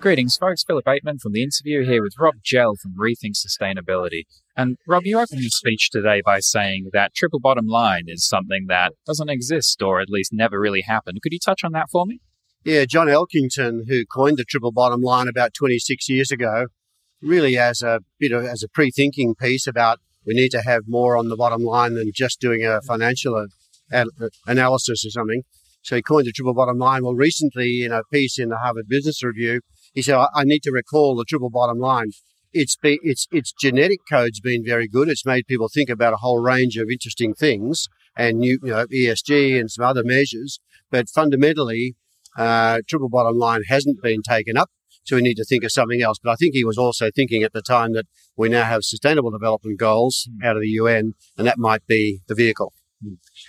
Greetings, folks. Philip Bateman from The Interview here with Rob Gell from Rethink Sustainability. And Rob, you opened your speech today by saying that triple bottom line is something that doesn't exist or at least never really happened. Could you touch on that for me? Yeah, John Elkington, who coined the triple bottom line about 26 years ago, really as a bit of as a pre-thinking piece about we need to have more on the bottom line than just doing a financial uh, analysis or something. So he coined the triple bottom line. Well, recently in a piece in the Harvard Business Review, he said, I need to recall the triple bottom line. It's, be, it's, its genetic code's been very good. It's made people think about a whole range of interesting things and new, you know, ESG and some other measures. But fundamentally, uh, triple bottom line hasn't been taken up. So we need to think of something else. But I think he was also thinking at the time that we now have sustainable development goals hmm. out of the UN, and that might be the vehicle.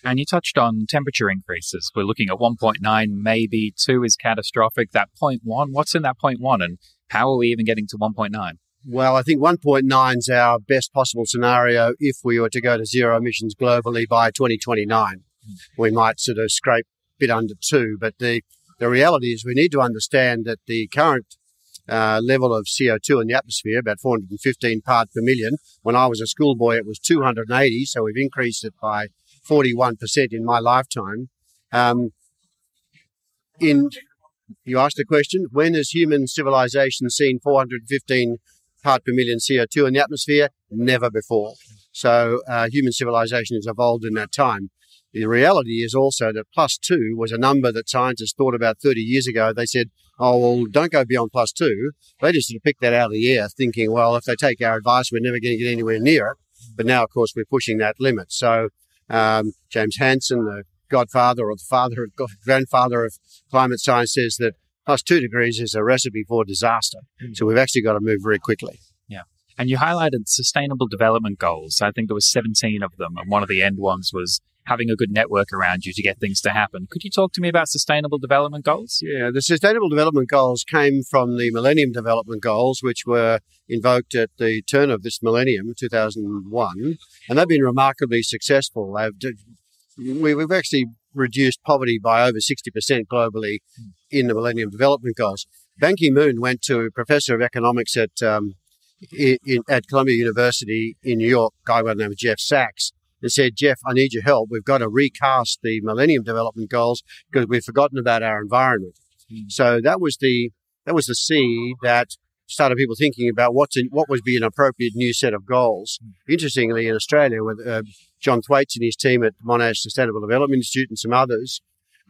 And you touched on temperature increases. We're looking at 1.9, maybe 2 is catastrophic. That 0.1, what's in that 0.1 and how are we even getting to 1.9? Well, I think 1.9 is our best possible scenario if we were to go to zero emissions globally by 2029. Hmm. We might sort of scrape a bit under 2, but the, the reality is we need to understand that the current uh, level of CO2 in the atmosphere, about 415 parts per million. When I was a schoolboy, it was 280, so we've increased it by 41% in my lifetime. Um, in you asked the question, when has human civilization seen 415 part per million CO2 in the atmosphere? Never before. So uh, human civilization has evolved in that time. The reality is also that plus two was a number that scientists thought about 30 years ago. They said, oh, well, don't go beyond plus two. They just sort of picked that out of the air, thinking, well, if they take our advice, we're never going to get anywhere near it. But now, of course, we're pushing that limit. So um, James Hansen, the godfather or the father, grandfather of climate science, says that plus two degrees is a recipe for disaster. Mm. So we've actually got to move very quickly. Yeah. And you highlighted sustainable development goals. I think there was 17 of them. And one of the end ones was having a good network around you to get things to happen. Could you talk to me about sustainable development goals? Yeah, the sustainable development goals came from the Millennium Development Goals, which were invoked at the turn of this millennium, 2001, and they've been remarkably successful. We've actually reduced poverty by over 60% globally in the Millennium Development Goals. Ban Ki-moon went to a professor of economics at um, in, at Columbia University in New York, a guy by the name of Jeff Sachs, and said, Jeff, I need your help. We've got to recast the Millennium Development Goals because we've forgotten about our environment. Mm. So that was the that was the seed that started people thinking about what's in, what would be an appropriate new set of goals. Mm. Interestingly, in Australia, with uh, John Thwaites and his team at Monash Sustainable Development Institute and some others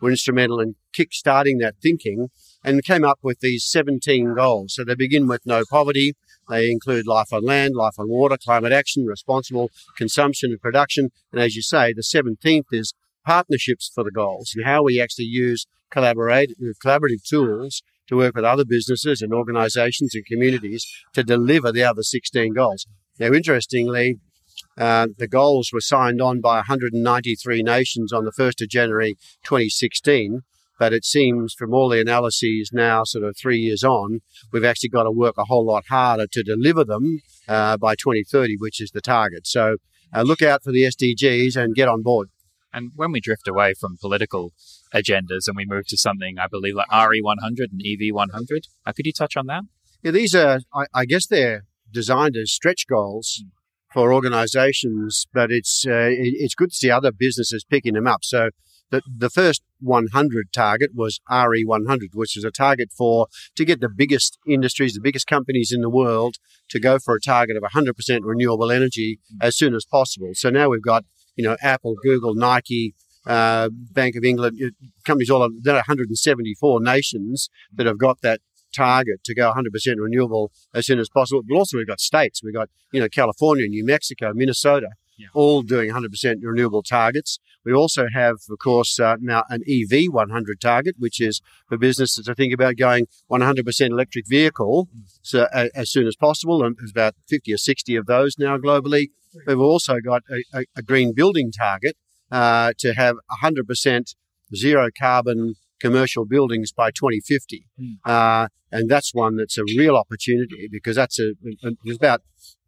were instrumental in kick-starting that thinking and came up with these 17 goals. So they begin with no poverty, they include life on land, life on water, climate action, responsible consumption and production. And as you say, the 17th is partnerships for the goals and how we actually use collaborative tools to work with other businesses and organizations and communities to deliver the other 16 goals. Now, interestingly, uh, the goals were signed on by 193 nations on the 1st of January 2016. But it seems from all the analyses now, sort of three years on, we've actually got to work a whole lot harder to deliver them uh, by 2030, which is the target. So uh, look out for the SDGs and get on board. And when we drift away from political agendas and we move to something, I believe, like RE100 and EV100, uh, could you touch on that? Yeah, these are, I, I guess they're designed as stretch goals for organizations, but it's, uh, it, it's good to see other businesses picking them up. So the, the first 100 target was RE100, which was a target for to get the biggest industries, the biggest companies in the world to go for a target of 100% renewable energy as soon as possible. So now we've got, you know, Apple, Google, Nike, uh, Bank of England, companies all of, there are 174 nations that have got that target to go 100% renewable as soon as possible. But also we've got states. We've got, you know, California, New Mexico, Minnesota, yeah. all doing 100% renewable targets. We also have, of course, uh, now an EV 100 target, which is for businesses to think about going 100% electric vehicle mm. so, uh, as soon as possible. And there's about 50 or 60 of those now globally. We've also got a, a, a green building target uh, to have 100% zero carbon commercial buildings by 2050. Mm. Uh, and that's one that's a real opportunity because that's a, there's about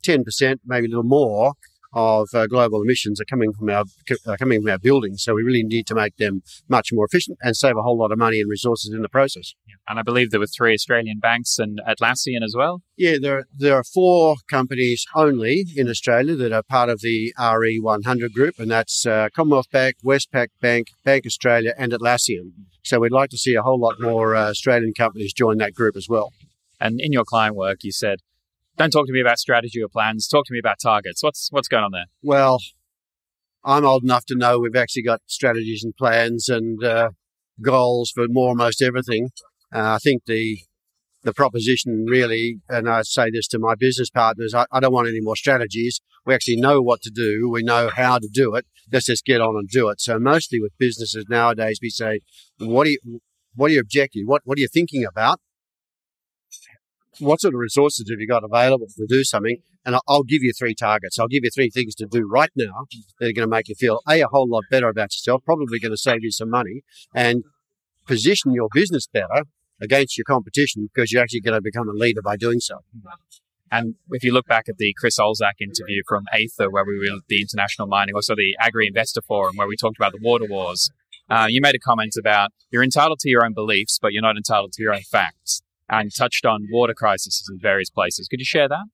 10%, maybe a little more of uh, global emissions are coming from our are coming from our buildings. So we really need to make them much more efficient and save a whole lot of money and resources in the process. And I believe there were three Australian banks and Atlassian as well. Yeah, there there are four companies only in Australia that are part of the RE100 group, and that's uh, Commonwealth Bank, Westpac Bank, Bank Australia, and Atlassian. So we'd like to see a whole lot more uh, Australian companies join that group as well. And in your client work, you said don't talk to me about strategy or plans. Talk to me about targets. What's what's going on there? Well, I'm old enough to know we've actually got strategies and plans and uh, goals for more almost everything. Uh, I think the the proposition really, and I say this to my business partners, I, I, don't want any more strategies. We actually know what to do. We know how to do it. Let's just get on and do it. So mostly with businesses nowadays, we say, what are you, what are your objectives? What, what are you thinking about? What sort of resources have you got available to do something? And I'll give you three targets. I'll give you three things to do right now that are going to make you feel a, a whole lot better about yourself, probably going to save you some money and position your business better against your competition because you're actually going to become a leader by doing so. And if you look back at the Chris Olzak interview from AITHA, where we were the International Mining, also the Agri Investor Forum, where we talked about the water wars, uh, you made a comment about you're entitled to your own beliefs, but you're not entitled to your own facts and touched on water crises in various places. Could you share that?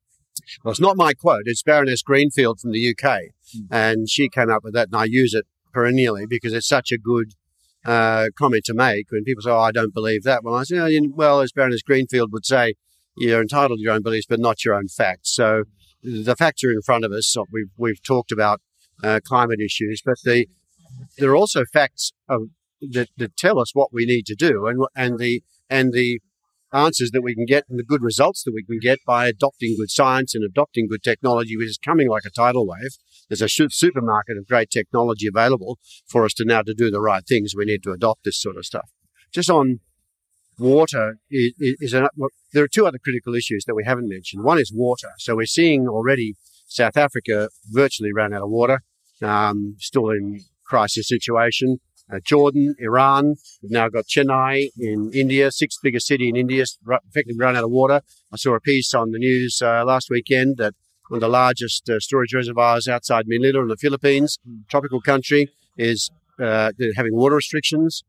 Well, it's not my quote. It's Baroness Greenfield from the UK. Mm. And she came up with that, and I use it perennially because it's such a good uh, comment to make when people say, Oh, I don't believe that. Well, I say, oh, Well, as Baroness Greenfield would say, you're entitled to your own beliefs, but not your own facts. So the facts are in front of us. We've, we've talked about uh, climate issues, but the, there are also facts of, that, that tell us what we need to do and, and the, and the answers that we can get and the good results that we can get by adopting good science and adopting good technology, which is coming like a tidal wave. There's a supermarket of great technology available for us to now to do the right things. We need to adopt this sort of stuff. Just on water is, is an, well, there are two other critical issues that we haven't mentioned. One is water. So we're seeing already South Africa virtually ran out of water, um, still in crisis situation uh, Jordan, Iran. We've now got Chennai in India, sixth biggest city in India, effectively run out of water. I saw a piece on the news uh, last weekend that one of the largest uh, storage reservoirs outside Manila in the Philippines, tropical country, is uh, having water restrictions.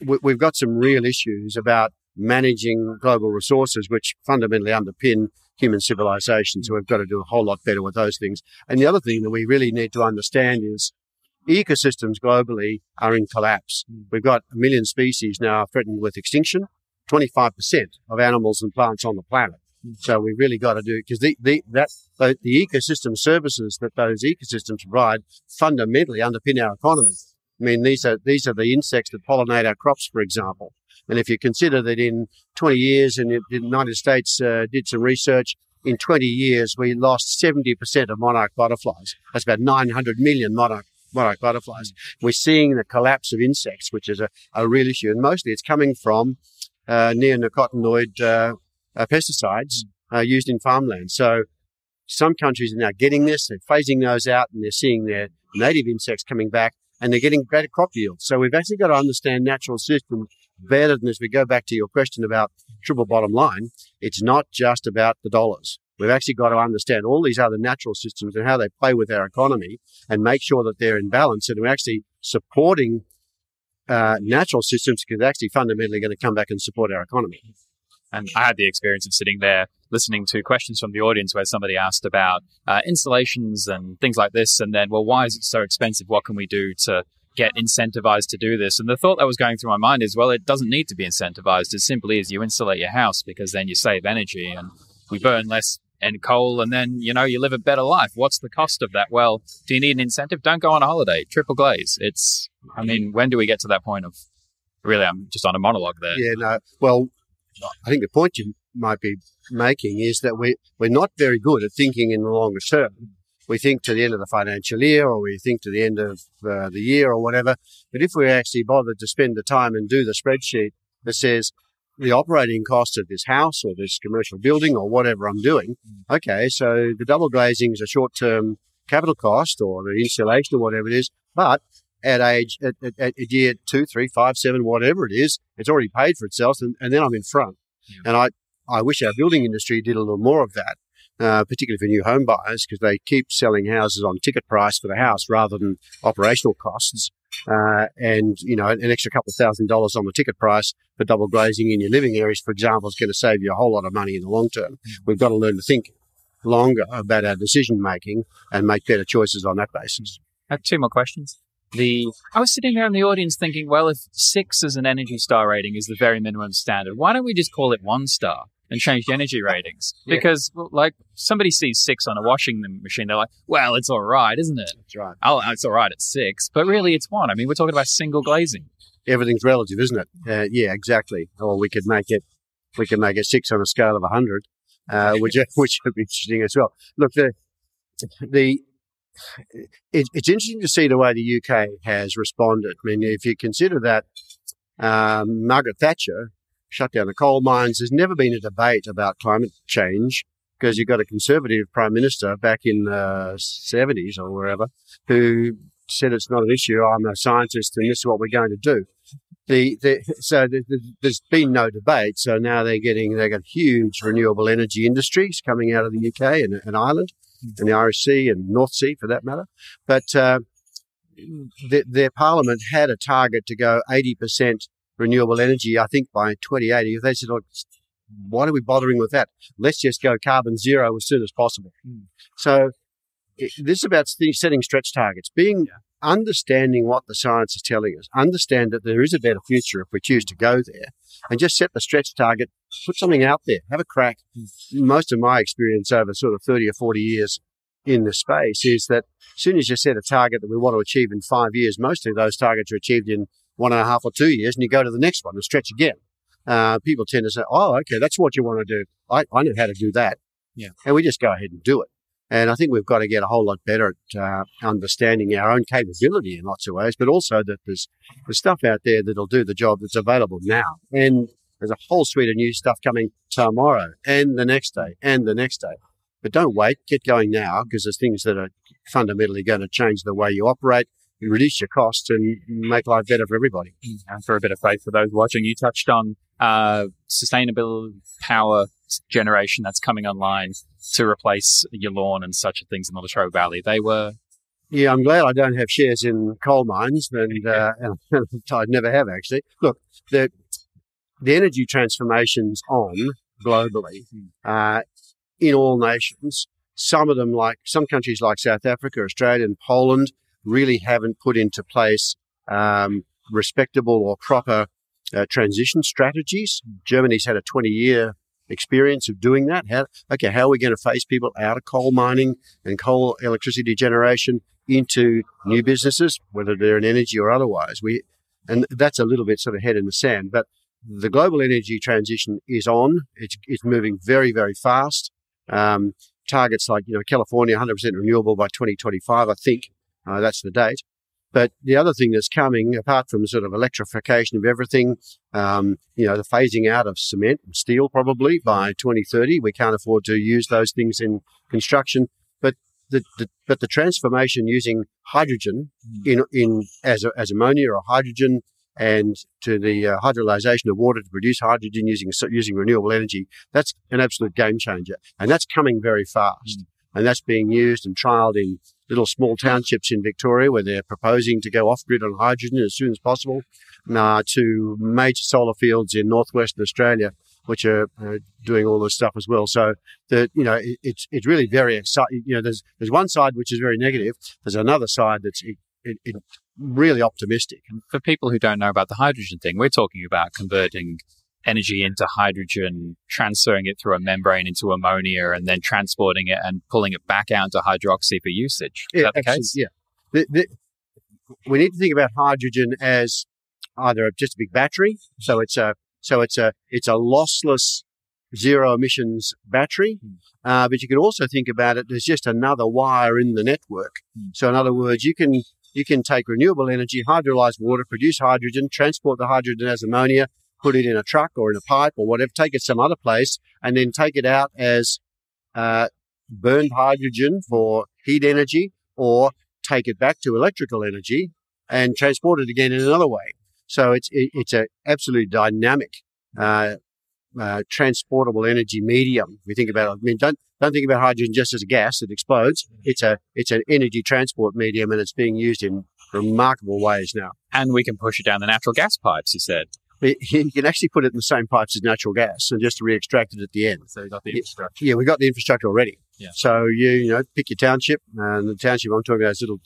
We've got some real issues about managing global resources, which fundamentally underpin human civilization. So we've got to do a whole lot better with those things. And the other thing that we really need to understand is ecosystems globally are in collapse. Hmm. We've got a million species now threatened with extinction, 25% of animals and plants on the planet. Hmm. So we've really got to do because the, the, that, the, the ecosystem services that those ecosystems provide fundamentally underpin our economy. I mean, these are, these are the insects that pollinate our crops, for example. And if you consider that in 20 years, and the United States uh, did some research, in 20 years, we lost 70% of monarch butterflies. That's about 900 million monarch monarch butterflies. We're seeing the collapse of insects, which is a, a real issue. And mostly it's coming from uh, neonicotinoid uh, uh, pesticides uh, used in farmland. So some countries are now getting this, they're phasing those out, and they're seeing their native insects coming back, and they're getting greater crop yields. So we've actually got to understand natural systems better than as we go back to your question about triple bottom line. It's not just about the dollars. We've actually got to understand all these other natural systems and how they play with our economy and make sure that they're in balance. And we're actually supporting uh, natural systems because they're actually fundamentally going to come back and support our economy. And I had the experience of sitting there listening to questions from the audience where somebody asked about uh, installations and things like this. And then, well, why is it so expensive? What can we do to get incentivized to do this? And the thought that was going through my mind is, well, it doesn't need to be incentivized as simply as you insulate your house because then you save energy and we burn less and coal, and then you know you live a better life. What's the cost of that? Well, do you need an incentive? Don't go on a holiday. Triple glaze. It's. I mean, when do we get to that point of? Really, I'm just on a monologue there. Yeah. No. Well, I think the point you might be making is that we we're not very good at thinking in the longer term. We think to the end of the financial year, or we think to the end of uh, the year, or whatever. But if we actually bothered to spend the time and do the spreadsheet that says the operating cost of this house or this commercial building or whatever I'm doing. Mm. Okay, so the double glazing is a short term capital cost or the insulation or whatever it is, but at age at, at, at, year two, three, five, seven, whatever it is, it's already paid for itself, and, and then I'm in front. Yeah. And I I wish our building industry did a little more of that. uh, particularly for new home buyers, because they keep selling houses on ticket price for the house rather than operational costs. Uh, and you know, an extra couple of thousand dollars on the ticket price for double glazing in your living areas, for example, is going to save you a whole lot of money in the long term. Mm. We've got to learn to think longer about our decision making and make better choices on that basis. I have two more questions. The I was sitting there in the audience thinking, well, if six as an energy star rating is the very minimum standard, why don't we just call it one star and change the energy ratings? Yeah. Because like somebody sees six on a washing machine, they're like, well, it's all right, isn't it? That's right. Oh, it's all right at six, but really it's one. I mean, we're talking about single glazing. Everything's relative, isn't it? Uh, yeah, exactly. Or we could make it, we could make it six on a scale of hundred, uh, which which would be interesting as well. Look, the the it, it's interesting to see the way the UK has responded. I mean, if you consider that um, Margaret Thatcher shut down the coal mines, there's never been a debate about climate change because you've got a conservative prime minister back in the 70s or wherever who said it's not an issue. I'm a scientist and this is what we're going to do. The, the, so the, the, there's been no debate. So now they're getting, they've got huge renewable energy industries coming out of the UK and, and Ireland and the Irish Sea and North Sea for that matter. But uh, the, their parliament had a target to go 80% renewable energy, I think, by 2080. They said, look, why are we bothering with that? Let's just go carbon zero as soon as possible. Mm. So this is about setting stretch targets, being Yeah. understanding what the science is telling us, understand that there is a better future if we choose to go there, and just set the stretch target, put something out there, have a crack. Most of my experience over sort of 30 or 40 years in the space is that as soon as you set a target that we want to achieve in five years, most of those targets are achieved in one and a half or two years, and you go to the next one and stretch again. Uh, people tend to say, "Oh, okay, that's what you want to do. I, I know how to do that." Yeah. and we just go ahead and do it. And I think we've got to get a whole lot better at uh, understanding our own capability in lots of ways, but also that there's there's stuff out there that'll do the job that's available now, and there's a whole suite of new stuff coming tomorrow and the next day and the next day. But don't wait, get going now because there's things that are fundamentally going to change the way you operate, reduce your costs, and make life better for everybody. And for a bit of faith for those watching, you touched on uh, sustainable power generation that's coming online to replace Yallourn and such things in the Latrobe Valley. They were Yeah, I'm glad I don't have shares in coal mines, and, uh, and I never have actually. Look, the the energy transformations on globally uh, in all nations. Some of them, like some countries like South Africa, Australia, and Poland, really haven't put into place um, respectable or proper uh, transition strategies. Germany's had a 20 year experience of doing that. How, okay, how are we going to phase people out of coal mining and coal electricity generation into new businesses, whether they're in energy or otherwise? We, and that's a little bit sort of head in the sand, but the global energy transition is on. It's, it's moving very, very fast. Um, targets like, you know, California, 100% renewable by 2025, I think. Uh, that's the date. But the other thing that's coming, apart from sort of electrification of everything, um, you know, the phasing out of cement and steel probably by 2030. We can't afford to use those things in construction. But the, the but the transformation using hydrogen in in as a, as ammonia or hydrogen and to the uh, hydrolyzation of water to produce hydrogen using using renewable energy, that's an absolute game changer, and that's coming very fast. And that's being used and trialed in little small townships in Victoria where they're proposing to go off grid on hydrogen as soon as possible, uh, to major solar fields in northwestern Australia, which are uh, doing all this stuff as well. So that you know, it, it's it's really very exciting. You know, there's there's one side which is very negative. There's another side that's it, it, really optimistic. And for people who don't know about the hydrogen thing, we're talking about converting energy into hydrogen, transferring it through a membrane into ammonia, and then transporting it and pulling it back out into hydroxy for usage. Is that the absolutely, case? Yeah. The, the, we need to think about hydrogen as either just a big battery, so it's a so it's a it's a lossless zero emissions battery, uh, but you can also think about it as just another wire in the network. So in other words, you can you can take renewable energy, hydrolyze water, produce hydrogen, transport the hydrogen as ammonia, put it in a truck or in a pipe or whatever, take it some other place, and then take it out as uh, burned hydrogen for heat energy, or take it back to electrical energy and transport it again in another way. So it's it, it's a absolutely dynamic uh, uh, transportable energy medium. We think about. I mean, don't don't think about hydrogen just as a gas that explodes. It's a it's an energy transport medium, and it's being used in remarkable ways now. And we can push it down the natural gas pipes. You said you can actually put it in the same pipes as natural gas and just re-extract it at the end. So you got the infrastructure. Yeah, we got the infrastructure already. Yeah. So you you know pick your township, and the township I'm talking about is little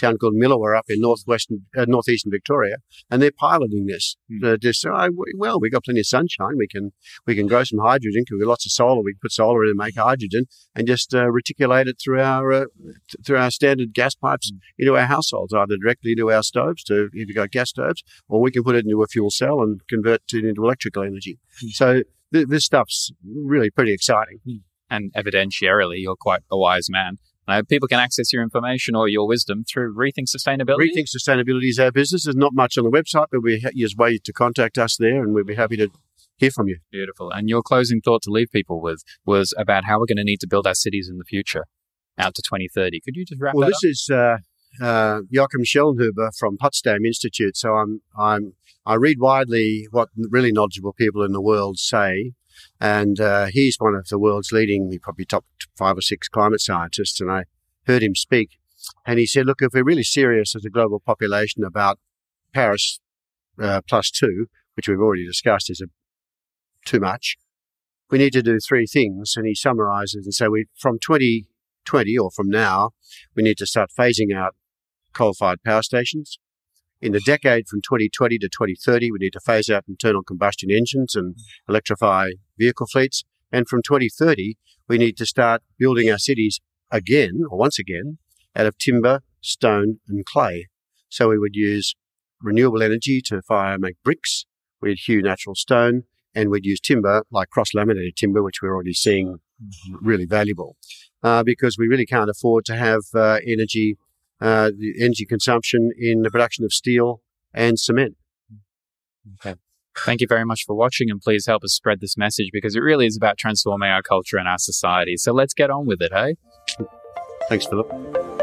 town called Milawa up in northwestern, uh, northeastern Victoria, and they're piloting this. Hmm. Uh, just oh, well, we've got plenty of sunshine. We can we can grow some hydrogen because we've got lots of solar. We can put solar in and make hydrogen, and just uh, reticulate it through our uh, th- through our standard gas pipes into our households, either directly into our stoves, to if you've got gas stoves, or we can put it into a fuel cell and convert it into electrical energy. Hmm. So th- this stuff's really pretty exciting. And evidentiarily, you're quite a wise man. Uh, people can access your information or your wisdom through Rethink Sustainability. Rethink Sustainability is our business. There's not much on the website, but we ha- there's way to contact us there, and we'd be happy to hear from you. Beautiful. And your closing thought to leave people with was about how we're going to need to build our cities in the future out to 2030. Could you just wrap up? Well, this is uh, uh, Joachim Schellnhuber from Potsdam Institute. So I'm I'm I read widely what really knowledgeable people in the world say, and uh, he's one of the world's leading, probably top five or six climate scientists. And I heard him speak, and he said, "Look, if we're really serious as a global population about Paris uh, plus two, which we've already discussed is a, too much, we need to do three things." And he summarizes and say, "We from 2020 or from now, we need to start phasing out coal-fired power stations." In the decade from 2020 to 2030, we need to phase out internal combustion engines and electrify vehicle fleets. And from 2030, we need to start building our cities again, or once again, out of timber, stone, and clay. So we would use renewable energy to fire make bricks. We'd hew natural stone, and we'd use timber like cross-laminated timber, which we're already seeing really valuable, uh, because we really can't afford to have uh, energy, uh, the energy consumption in the production of steel and cement. Okay. Thank you very much for watching and please help us spread this message because it really is about transforming our culture and our society. So let's get on with it, hey? Thanks, Philip.